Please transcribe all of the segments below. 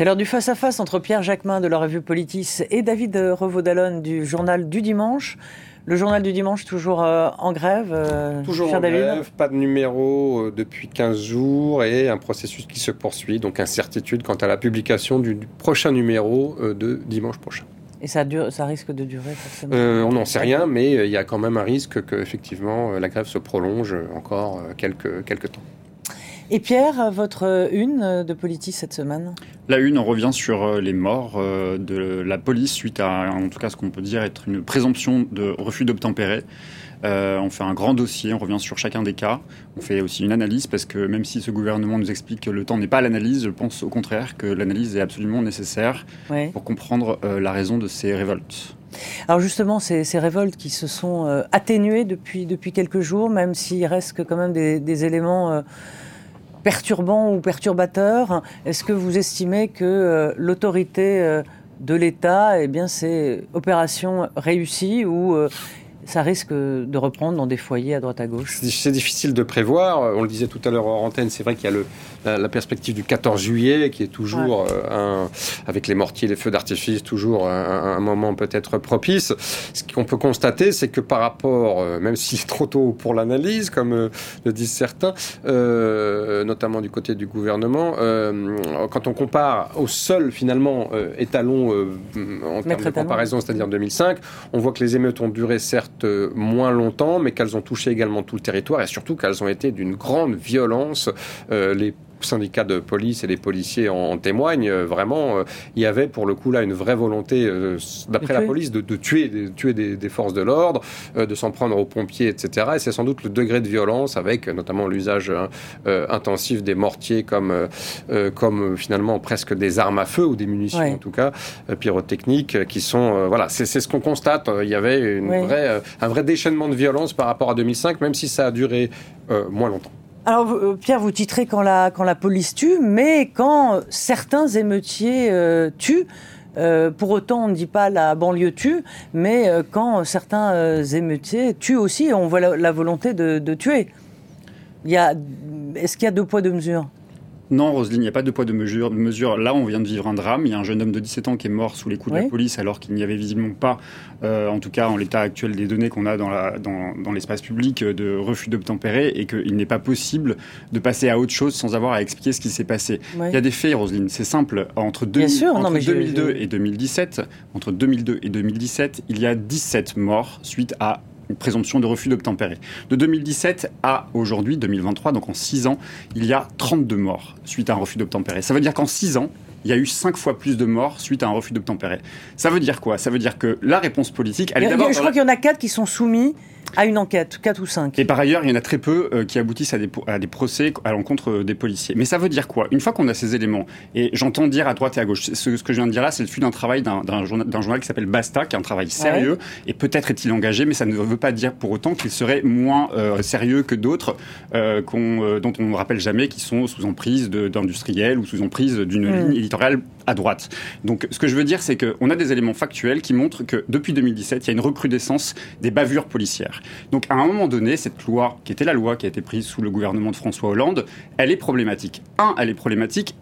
C'est l'heure du face-à-face entre Pierre Jacquemin de la revue Politis et David Revaud-Dallon du journal du dimanche. Le journal du dimanche toujours euh, en grève euh, Toujours en grève, pas de numéro euh, depuis 15 jours et un processus qui se poursuit, donc incertitude quant à la publication du prochain numéro de dimanche prochain. Et ça, dure, ça risque de durer forcément On n'en sait rien, mais il y a quand même un risque que effectivement la grève se prolonge encore quelques, quelques temps. Et Pierre, votre une de politique cette semaine? La une, on revient sur euh, les morts euh, de la police suite à, en tout cas, ce qu'on peut dire être une présomption de refus d'obtempérer. Euh, on fait un grand dossier, on revient sur chacun des cas. On fait aussi une analyse parce que même si ce gouvernement nous explique que le temps n'est pas l'analyse, je pense au contraire que l'analyse est absolument nécessaire pour comprendre la raison de ces révoltes. Alors justement, ces, révoltes qui se sont atténuées depuis, depuis quelques jours, même s'il reste quand même des, éléments perturbant ou perturbateur Est-ce que vous estimez que euh, l'autorité euh, de l'État, eh bien, c'est opération réussie ou euh, ça risque de reprendre dans des foyers à droite à gauche C'est difficile de prévoir. On le disait tout à l'heure en antenne, c'est vrai qu'il y a le, la, perspective du 14 juillet qui est toujours, euh, un, avec les mortiers, les feux d'artifice, toujours un, moment peut-être propice. Ce qu'on peut constater, c'est que par rapport, euh, même si c'est trop tôt pour l'analyse, comme euh, le disent certains, notamment du côté du gouvernement, quand on compare au seul finalement étalon en termes de comparaison, c'est-à-dire 2005, on voit que les émeutes ont duré certes moins longtemps, mais qu'elles ont touché également tout le territoire et surtout qu'elles ont été d'une grande violence. Euh, syndicats de police et les policiers en, témoignent. Euh, vraiment, euh, il y avait pour le coup là une vraie volonté, d'après la police, de, tuer, de tuer des, forces de l'ordre, de s'en prendre aux pompiers, etc. Et c'est sans doute le degré de violence, avec notamment l'usage hein, intensif des mortiers comme, comme finalement presque des armes à feu ou des munitions en tout cas pyrotechniques, qui sont voilà, c'est ce qu'on constate. Il y avait une vraie un vrai déchaînement de violence par rapport à 2005, même si ça a duré euh, moins longtemps. Alors, euh, Pierre, vous titrez quand la, police tue, mais quand certains émeutiers euh, tuent, pour autant, on ne dit pas la banlieue tue, mais quand certains émeutiers tuent aussi, on voit la, volonté de tuer. Est-ce qu'il y a deux poids, deux mesures? Non, Roselyne, il n'y a pas de poids de mesure, mesure. Là, on vient de vivre un drame. Il y a un jeune homme de 17 ans qui est mort sous les coups de la police, alors qu'il n'y avait visiblement pas, euh, en tout cas en l'état actuel des données qu'on a dans, dans, l'espace public, euh, de refus d'obtempérer, et qu'il n'est pas possible de passer à autre chose sans avoir à expliquer ce qui s'est passé. Il y a des faits, Roselyne, c'est simple. Entre, 2002 et 2017, entre 2002 et 2017, il y a 17 morts suite à présomption de refus d'obtempérer. De 2017 à aujourd'hui, 2023, donc en 6 ans, il y a 32 morts suite à un refus d'obtempérer. Ça veut dire qu'en 6 ans, il y a eu 5 fois plus de morts suite à un refus d'obtempérer. Ça veut dire quoi? Ça veut dire que la réponse politique, elle est d'abord... Je crois qu'il y en a 4 qui sont soumis à une enquête, 4 ou 5. Et par ailleurs, il y en a très peu euh, qui aboutissent à des, à des procès à l'encontre euh, des policiers. Mais ça veut dire quoi? Une fois qu'on a ces éléments, et j'entends dire à droite et à gauche, ce, que je viens de dire là, c'est le fruit d'un travail d'un journal, journal, qui s'appelle Basta, qui est un travail sérieux, et peut-être est-il engagé, mais ça ne veut pas dire pour autant qu'il serait moins euh, sérieux que d'autres dont on ne rappelle jamais qui sont sous emprise d'industriels ou sous emprise d'une hmm. ligne à droite. Donc ce que je veux dire, c'est qu'on a des éléments factuels qui montrent que depuis 2017, il y a une recrudescence des bavures policières. Donc à un moment donné, cette loi, qui était la loi qui a été prise sous le gouvernement de François Hollande, elle est problématique. Un, elle est problématique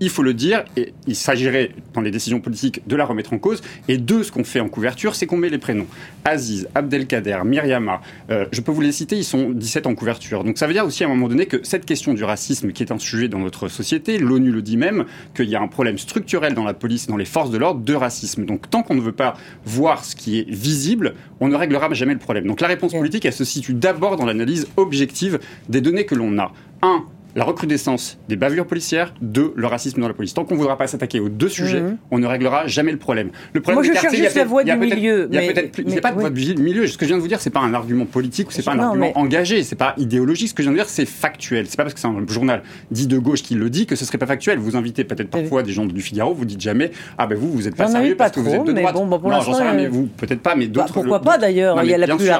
il faut le dire, et il s'agirait, dans les décisions politiques, de la remettre en cause. Et deux, ce qu'on fait en couverture, c'est qu'on met les prénoms. Aziz, Abdelkader, Myriama, euh, je peux vous les citer, ils sont 17 en couverture. Donc ça veut dire aussi à un moment donné que cette question du racisme, qui est un sujet dans notre société, l'ONU le dit même, qu'il y a un problème structurel dans la police, dans les forces de l'ordre, de racisme. Donc tant qu'on ne veut pas voir ce qui est visible, on ne réglera jamais le problème. Donc la réponse politique, elle se situe d'abord dans l'analyse objective des données que l'on a. Un, la recrudescence des bavures policières, deux, le racisme dans la police. Tant qu'on ne voudra pas s'attaquer aux deux sujets, mhm. on ne réglera jamais le problème. Le problème Moi, je cherche juste la voie du milieu. Il n'y a, pas de voie du milieu. Ce que je viens de vous dire, c'est pas un argument politique, c'est pas un argument engagé, c'est pas idéologique. Ce que je viens de dire, c'est factuel. C'est pas parce que c'est un journal dit de gauche qui le dit que ce serait pas factuel. Vous invitez peut-être parfois des gens du Figaro, vous dites jamais, ah ben vous, vous êtes pas sérieux parce que vous êtes de droite. Bon, pour non, j'en sais rien, mais vous, peut-être pas, mais d'autres. Bah, pourquoi pas d'ailleurs Il y a la plus,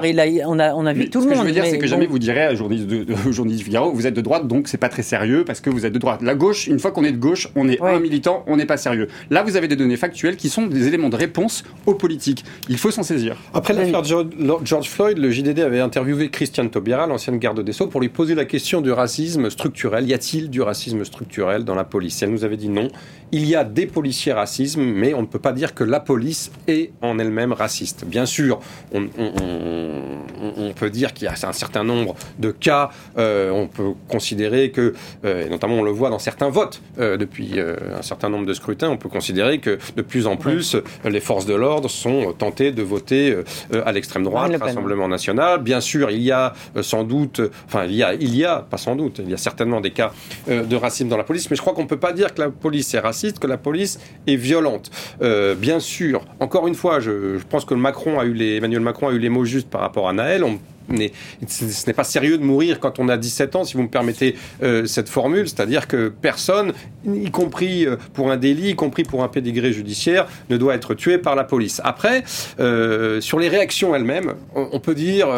on a, vu tout le monde. Ce que je veux dire, c'est que jamais vous direz à journaliste du Figaro, vous êtes de droite, donc c'est pas très sérieux parce que vous êtes de droite. La gauche, une fois qu'on est de gauche, on est un militant, on n'est pas sérieux. Là, vous avez des données factuelles qui sont des éléments de réponse aux politiques. Il faut s'en saisir. Après l'affaire George Floyd, le JDD avait interviewé Christiane Taubira, l'ancienne garde des Sceaux, pour lui poser la question du racisme structurel. Y a-t-il du racisme structurel dans la police? Elle nous avait dit non. Il y a des policiers racistes, mais on ne peut pas dire que la police est en elle-même raciste. Bien sûr, on, peut dire qu'il y a un certain nombre de cas, euh, on peut considérer que, euh, et notamment on le voit dans certains votes euh, depuis un certain nombre de scrutins, on peut considérer que de plus en plus les forces de l'ordre sont tentées de voter à l'extrême droite, le Rassemblement national. Bien sûr, il y a sans doute, enfin il y a, il y a, pas sans doute, il y a certainement des cas de racisme dans la police, mais je crois qu'on ne peut pas dire que la police est raciste que la police est violente. Euh, bien sûr, encore une fois, je, pense que Macron a eu les, Emmanuel Macron a eu les mots justes par rapport à Naël. On ce n'est pas sérieux de mourir quand on a 17 ans, si vous me permettez euh, cette formule, c'est-à-dire que personne, y compris euh, pour un délit, y compris pour un pédigré judiciaire, ne doit être tué par la police. Après, euh, sur les réactions elles-mêmes, on, peut dire,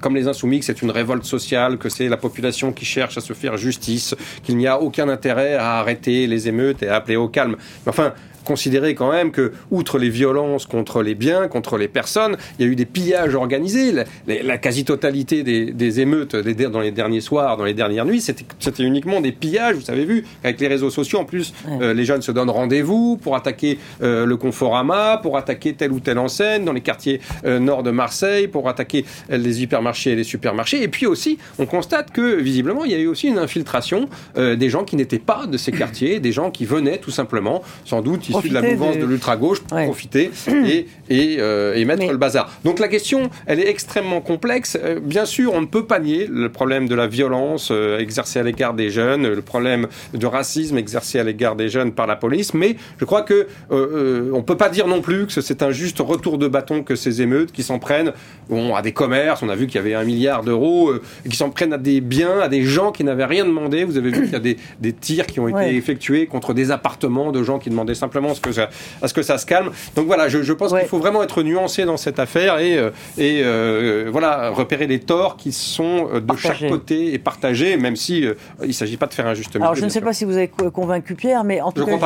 comme les insoumis, que c'est une révolte sociale, que c'est la population qui cherche à se faire justice, qu'il n'y a aucun intérêt à arrêter les émeutes et à appeler au calme. Mais enfin, considérer quand même que, outre les violences contre les biens, contre les personnes, il y a eu des pillages organisés. La, quasi-totalité des, émeutes dans les derniers soirs, dans les dernières nuits, c'était uniquement des pillages. Vous avez vu, avec les réseaux sociaux, en plus, euh, les jeunes se donnent rendez-vous pour attaquer euh, le Conforama, pour attaquer telle ou telle enseigne dans les quartiers euh, nord de Marseille, pour attaquer les hypermarchés et les supermarchés. Et puis aussi, on constate que, visiblement, il y a eu aussi une infiltration des gens qui n'étaient pas de ces quartiers, des gens qui venaient tout simplement, sans doute, de la mouvance de, l'ultra-gauche pour profiter et, et, euh, et mettre le bazar. Donc la question, elle est extrêmement complexe. Euh, bien sûr, on ne peut pas nier le problème de la violence euh, exercée à l'égard des jeunes, le problème de racisme exercé à l'égard des jeunes par la police, mais je crois que on peut pas dire non plus que c'est un juste retour de bâton que ces émeutes qui s'en prennent bon, à des commerces. On a vu qu'il y avait un milliard d'euros qui s'en prennent à des biens, à des gens qui n'avaient rien demandé. Vous avez vu qu'il y a des, des tirs qui ont été effectués contre des appartements de gens qui demandaient simplement à ce que ça, à ce, que ça se calme. Donc voilà, je, pense qu'il faut vraiment être nuancé dans cette affaire et, euh, et euh, voilà, repérer les torts qui sont euh, de chaque côté et partagés, même si il ne s'agit pas de faire un juste Alors je ne sais pas si vous avez convaincu Pierre, mais en tout cas,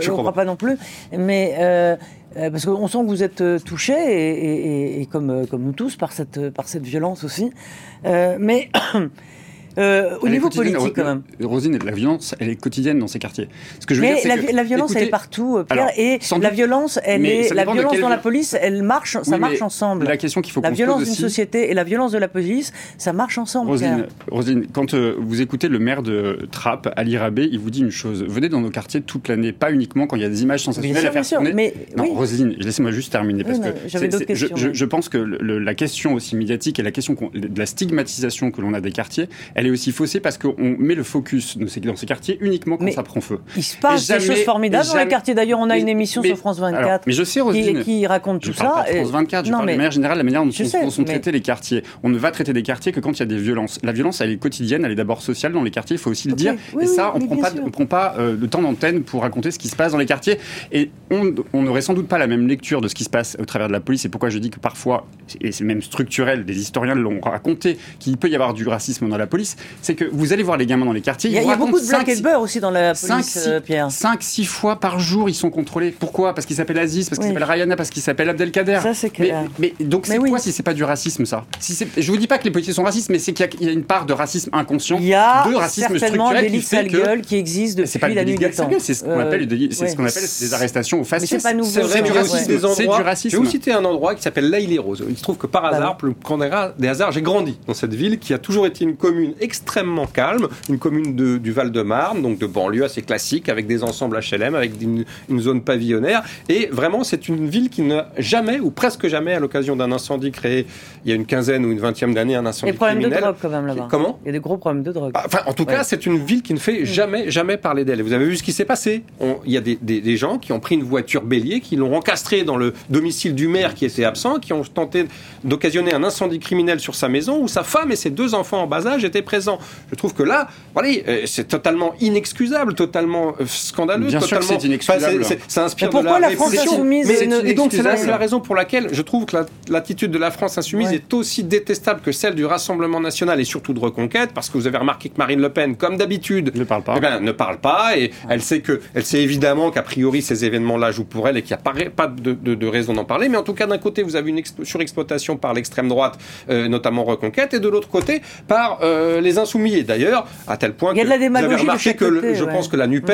je ne crois pas non plus. Mais parce qu'on sent que vous êtes touché, et, et, comme, comme nous tous, par cette, par cette violence aussi. mais Euh, au niveau politique, quand même. Rosine, la violence, elle est quotidienne dans ces quartiers. Ce que je veux Mais dire, la, la, violence, elle est partout, euh, Pierre. et la violence, elle est, la violence dans la police, elle marche, ça marche ensemble. La question qu'il faut La violence d'une société et la violence de la police, ça marche ensemble. Rosine, Rosine quand euh, vous écoutez le maire de Trappes, Ali Rabé, il vous dit une chose venez dans nos quartiers toute l'année, pas uniquement quand il y a des images sensationnelles à faire tourner. Mais, non, Rosine, laissez-moi juste terminer parce que je, je, pense que la question aussi médiatique et la question de la stigmatisation que l'on a des quartiers, elle est aussi faussée parce qu'on met le focus dans ces, quartiers uniquement quand ça prend feu. Il se passe des choses formidables dans les quartiers. D'ailleurs, on a une émission sur France 24 mais je sais, qui, raconte tout ça. France 24, je parle de manière générale la manière dont sont, traités les quartiers. On ne va traiter des quartiers que quand il y a des violences. La violence, elle est quotidienne, elle est d'abord sociale dans les quartiers, il faut aussi le dire. et ça, on ne prend pas euh, de temps d'antenne pour raconter ce qui se passe dans les quartiers. Et on n'aurait sans doute pas la même lecture de ce qui se passe au travers de la police. Et pourquoi je dis que parfois, et c'est même structurel, des historiens l'ont raconté, qu'il peut y avoir du racisme dans la police, c'est que vous allez voir les gamins dans les quartiers. Il y a, beaucoup de blanc et de beurre aussi dans la police, euh, Pierre. 5-6 fois par jour, ils sont contrôlés. Pourquoi Parce qu'ils s'appellent Aziz, parce qu'ils s'appellent Rayana, parce qu'ils s'appellent Abdelkader. Ça, c'est clair. Mais, donc, c'est quoi si c'est pas du racisme, ça si Je vous dis pas que les policiers sont racistes, mais c'est qu'il y, a une part de racisme inconscient, il y a de racisme structurel. des sale gueule qui existent depuis pas la nuit des temps. C'est ce qu'on appelle, des arrestations au faciès. C'est pas nouveau. C'est du racisme. Je vais vous citer un endroit qui s'appelle laïle rose Il se trouve que par hasard, quand des hasards, j'ai grandi dans cette ville qui a toujours été une commune extrêmement calme, une commune de, du Val-de-Marne, donc de banlieue assez classique, avec des ensembles HLM, avec une, zone pavillonnaire. Et vraiment, c'est une ville qui n'a jamais, ou presque jamais, à l'occasion d'un incendie créé il y a une quinzaine ou une vingtième d'année, un incendie criminel. Il y a des problèmes de drogue quand même là-bas. Comment Il y a des gros problèmes de drogue. Enfin, en tout cas, c'est une ville qui ne fait jamais, jamais parler d'elle. Vous avez vu ce qui s'est passé? Il y a des, des, gens qui ont pris une voiture bélier, qui l'ont encastrée dans le domicile du maire qui était absent, qui ont tenté d'occasionner un incendie criminel sur sa maison où sa femme et ses deux enfants en bas âge étaient présent. Je trouve que là, voilà, c'est totalement inexcusable, totalement scandaleux. Bien totalement, sûr c'est inexcusable. ça inspire mais pourquoi de la, la France insoumise Et donc c'est la, raison pour laquelle je trouve que l'attitude de la France insoumise est aussi détestable que celle du Rassemblement national et surtout de Reconquête, parce que vous avez remarqué que Marine Le Pen, comme d'habitude, ne parle pas. Eh ben, ne parle pas et elle sait que, elle sait évidemment qu'a priori ces événements-là jouent pour elle et qu'il n'y a pas, de, de, raison d'en parler. Mais en tout cas, d'un côté, vous avez une surexploitation par l'extrême droite, euh, notamment Reconquête, et de l'autre côté par euh, les insoumis. Et d'ailleurs, à tel point que vous avez remarqué que je pense que la Nupes,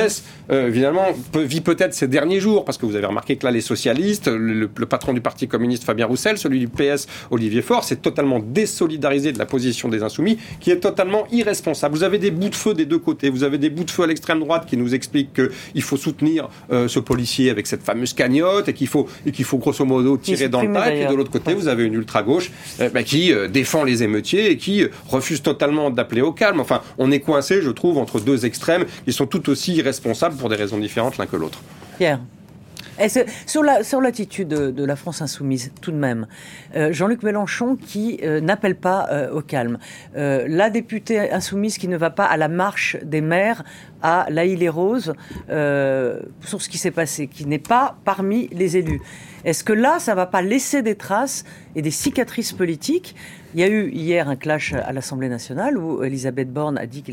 euh, évidemment, vit peut-être ces derniers jours, parce que vous avez remarqué que là, les socialistes, le, patron du Parti communiste Fabien Roussel, celui du PS Olivier Faure, s'est totalement désolidarisé de la position des insoumis, qui est totalement irresponsable. Vous avez des bouts de feu des deux côtés. Vous avez des bouts de feu à l'extrême droite qui nous expliquent qu'il faut soutenir ce policier avec cette fameuse cagnotte et qu'il faut, et qu'il faut grosso modo tirer dans le tas. Et de l'autre côté, vous avez une ultra-gauche euh, bah, qui euh, défend les émeutiers et qui euh, refuse totalement d'appeler au calme. Enfin, on est coincé, je trouve, entre deux extrêmes qui sont tout aussi irresponsables pour des raisons différentes l'un que l'autre. Pierre sur l'attitude de, la France insoumise, tout de même, Jean-Luc Mélenchon qui n'appelle pas au calme, la députée insoumise qui ne va pas à la marche des maires à La les Roses sur ce qui s'est passé, qui n'est pas parmi les élus. Est-ce que là, ça ne va pas laisser des traces et des cicatrices politiques il y a eu hier un clash à l'Assemblée nationale où Elisabeth Borne a dit que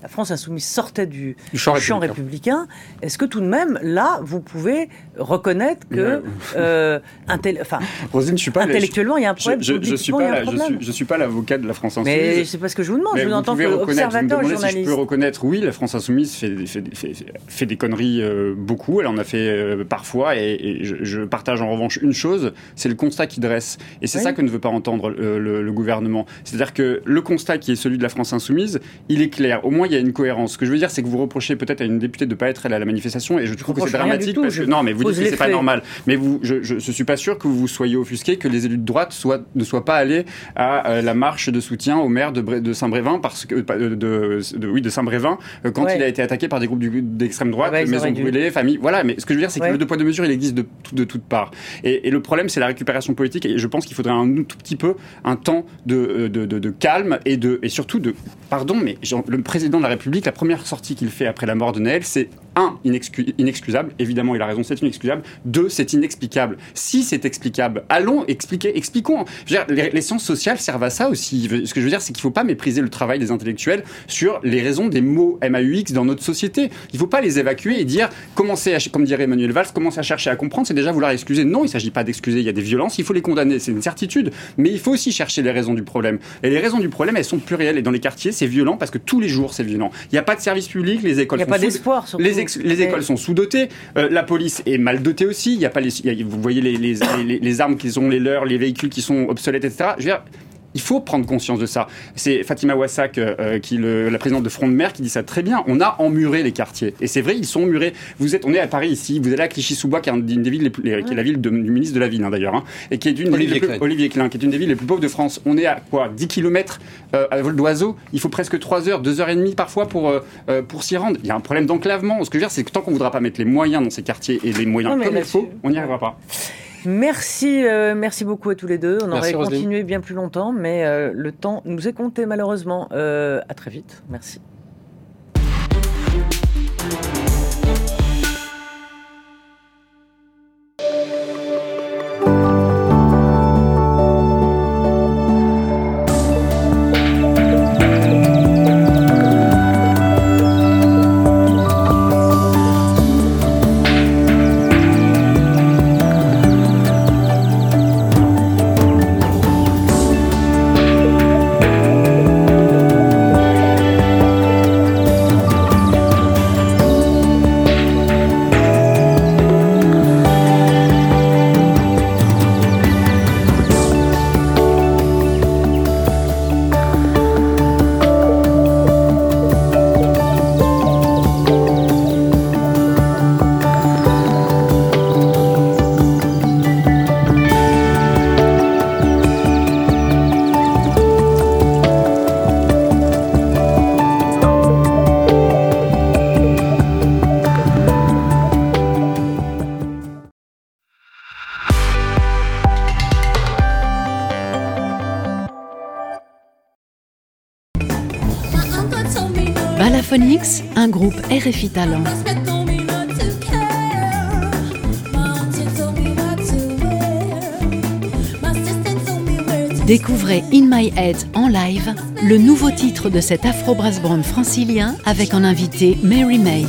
la France insoumise sortait du, champ, républicain. Est-ce que tout de même, là, vous pouvez reconnaître que, euh, enfin, Rosine, je suis pas intellectuellement, il y a un problème. Je, je, suis pas, je suis, pas l'avocat de la France insoumise. Mais c'est pas ce que je vous demande. je vous, entends que observateur journaliste. Si je peux reconnaître, oui, la France insoumise fait, fait, des conneries euh, beaucoup. Elle en a fait euh, parfois, et, je, partage en revanche une chose, c'est le constat qu'il dresse. Et c'est ça que ne veut pas entendre le, le gouvernement. C'est-à-dire que le constat qui est celui de la France insoumise, il est clair. Au moins, il y a une cohérence. Ce que je veux dire, c'est que vous reprochez peut-être à une députée de ne pas être allée à la manifestation, et je trouve que c'est dramatique parce que non, mais vous dites que c'est pas normal. Mais vous, je, je, suis pas sûr que vous soyez offusqué que les élus de droite soient, ne soient pas allés à euh, la marche de soutien au maire de, de Saint-Brévin parce que de, de, oui de Saint-Brévin euh, quand il a été attaqué par des groupes d'extrême droite, ouais, maisons brûlées, familles. Voilà. Mais ce que je veux dire, c'est que le deux poids deux mesures, il existe de, de toutes parts. Et, et le problème, c'est la récupération politique. Et je pense qu'il faudrait un tout petit peu un temps euh, de, calme et surtout de... Pardon, mais le président de la République, la première sortie qu'il fait après la mort de Naël, c'est un, inexcusable. Évidemment, il a raison, c'est inexcusable. Deux, c'est inexplicable. Si c'est explicable, allons expliquer, expliquons. les, sciences sociales servent à ça aussi. Ce que je veux dire, c'est qu'il ne faut pas mépriser le travail des intellectuels sur les raisons des mots MAUX dans notre société. Il ne faut pas les évacuer et dire, commencer à, comme dirait Emmanuel Valls, commencer à chercher à comprendre, c'est déjà vouloir excuser. Non, il ne s'agit pas d'excuser. Il y a des violences, il faut les condamner, c'est une certitude. Mais il faut aussi chercher les raisons du problème. Et les raisons du problème, elles sont plurielles. Et dans les quartiers, c'est violent parce que tous les jours, c'est violent. Il n'y a pas de service public, les écoles. Il n'y a pas d'espoir. Les, les écoles sont sous-dotées, euh, la police est mal dotée aussi. Il y a pas les, vous voyez les, les, les, armes qui sont les leurs, les véhicules qui sont obsolètes, etc. Je veux dire, il faut prendre conscience de ça. C'est Fatima Wassak, euh, qui le, la présidente de Front de Mer, qui dit ça très bien. On a emmuré les quartiers. Et c'est vrai, ils sont emmurés. Vous êtes, on est à Paris ici, vous allez à Clichy-sous-Bois, qui est une des villes, qui est la ville du ministre de la Ville, hein, d'ailleurs, hein, et qui est une Olivier, des villes Olivier Klein, qui est une des villes les plus pauvres de France. On est à quoi? 10 km euh, à vol d'oiseau? Il faut presque 3 heures, 2 heures et demie parfois pour, euh, pour s'y rendre. Il y a un problème d'enclavement. Ce que je veux dire, c'est que tant qu'on ne voudra pas mettre les moyens dans ces quartiers et les moyens comme il faut, on n'y arrivera pas. Merci, euh, merci beaucoup à tous les deux. On aurait continué bien plus longtemps, mais euh, le temps nous est compté malheureusement. Euh, à très vite. Merci. Un groupe RFI Talent. Découvrez In My Head en live, le nouveau titre de cet afro brass band francilien avec en invité Mary May.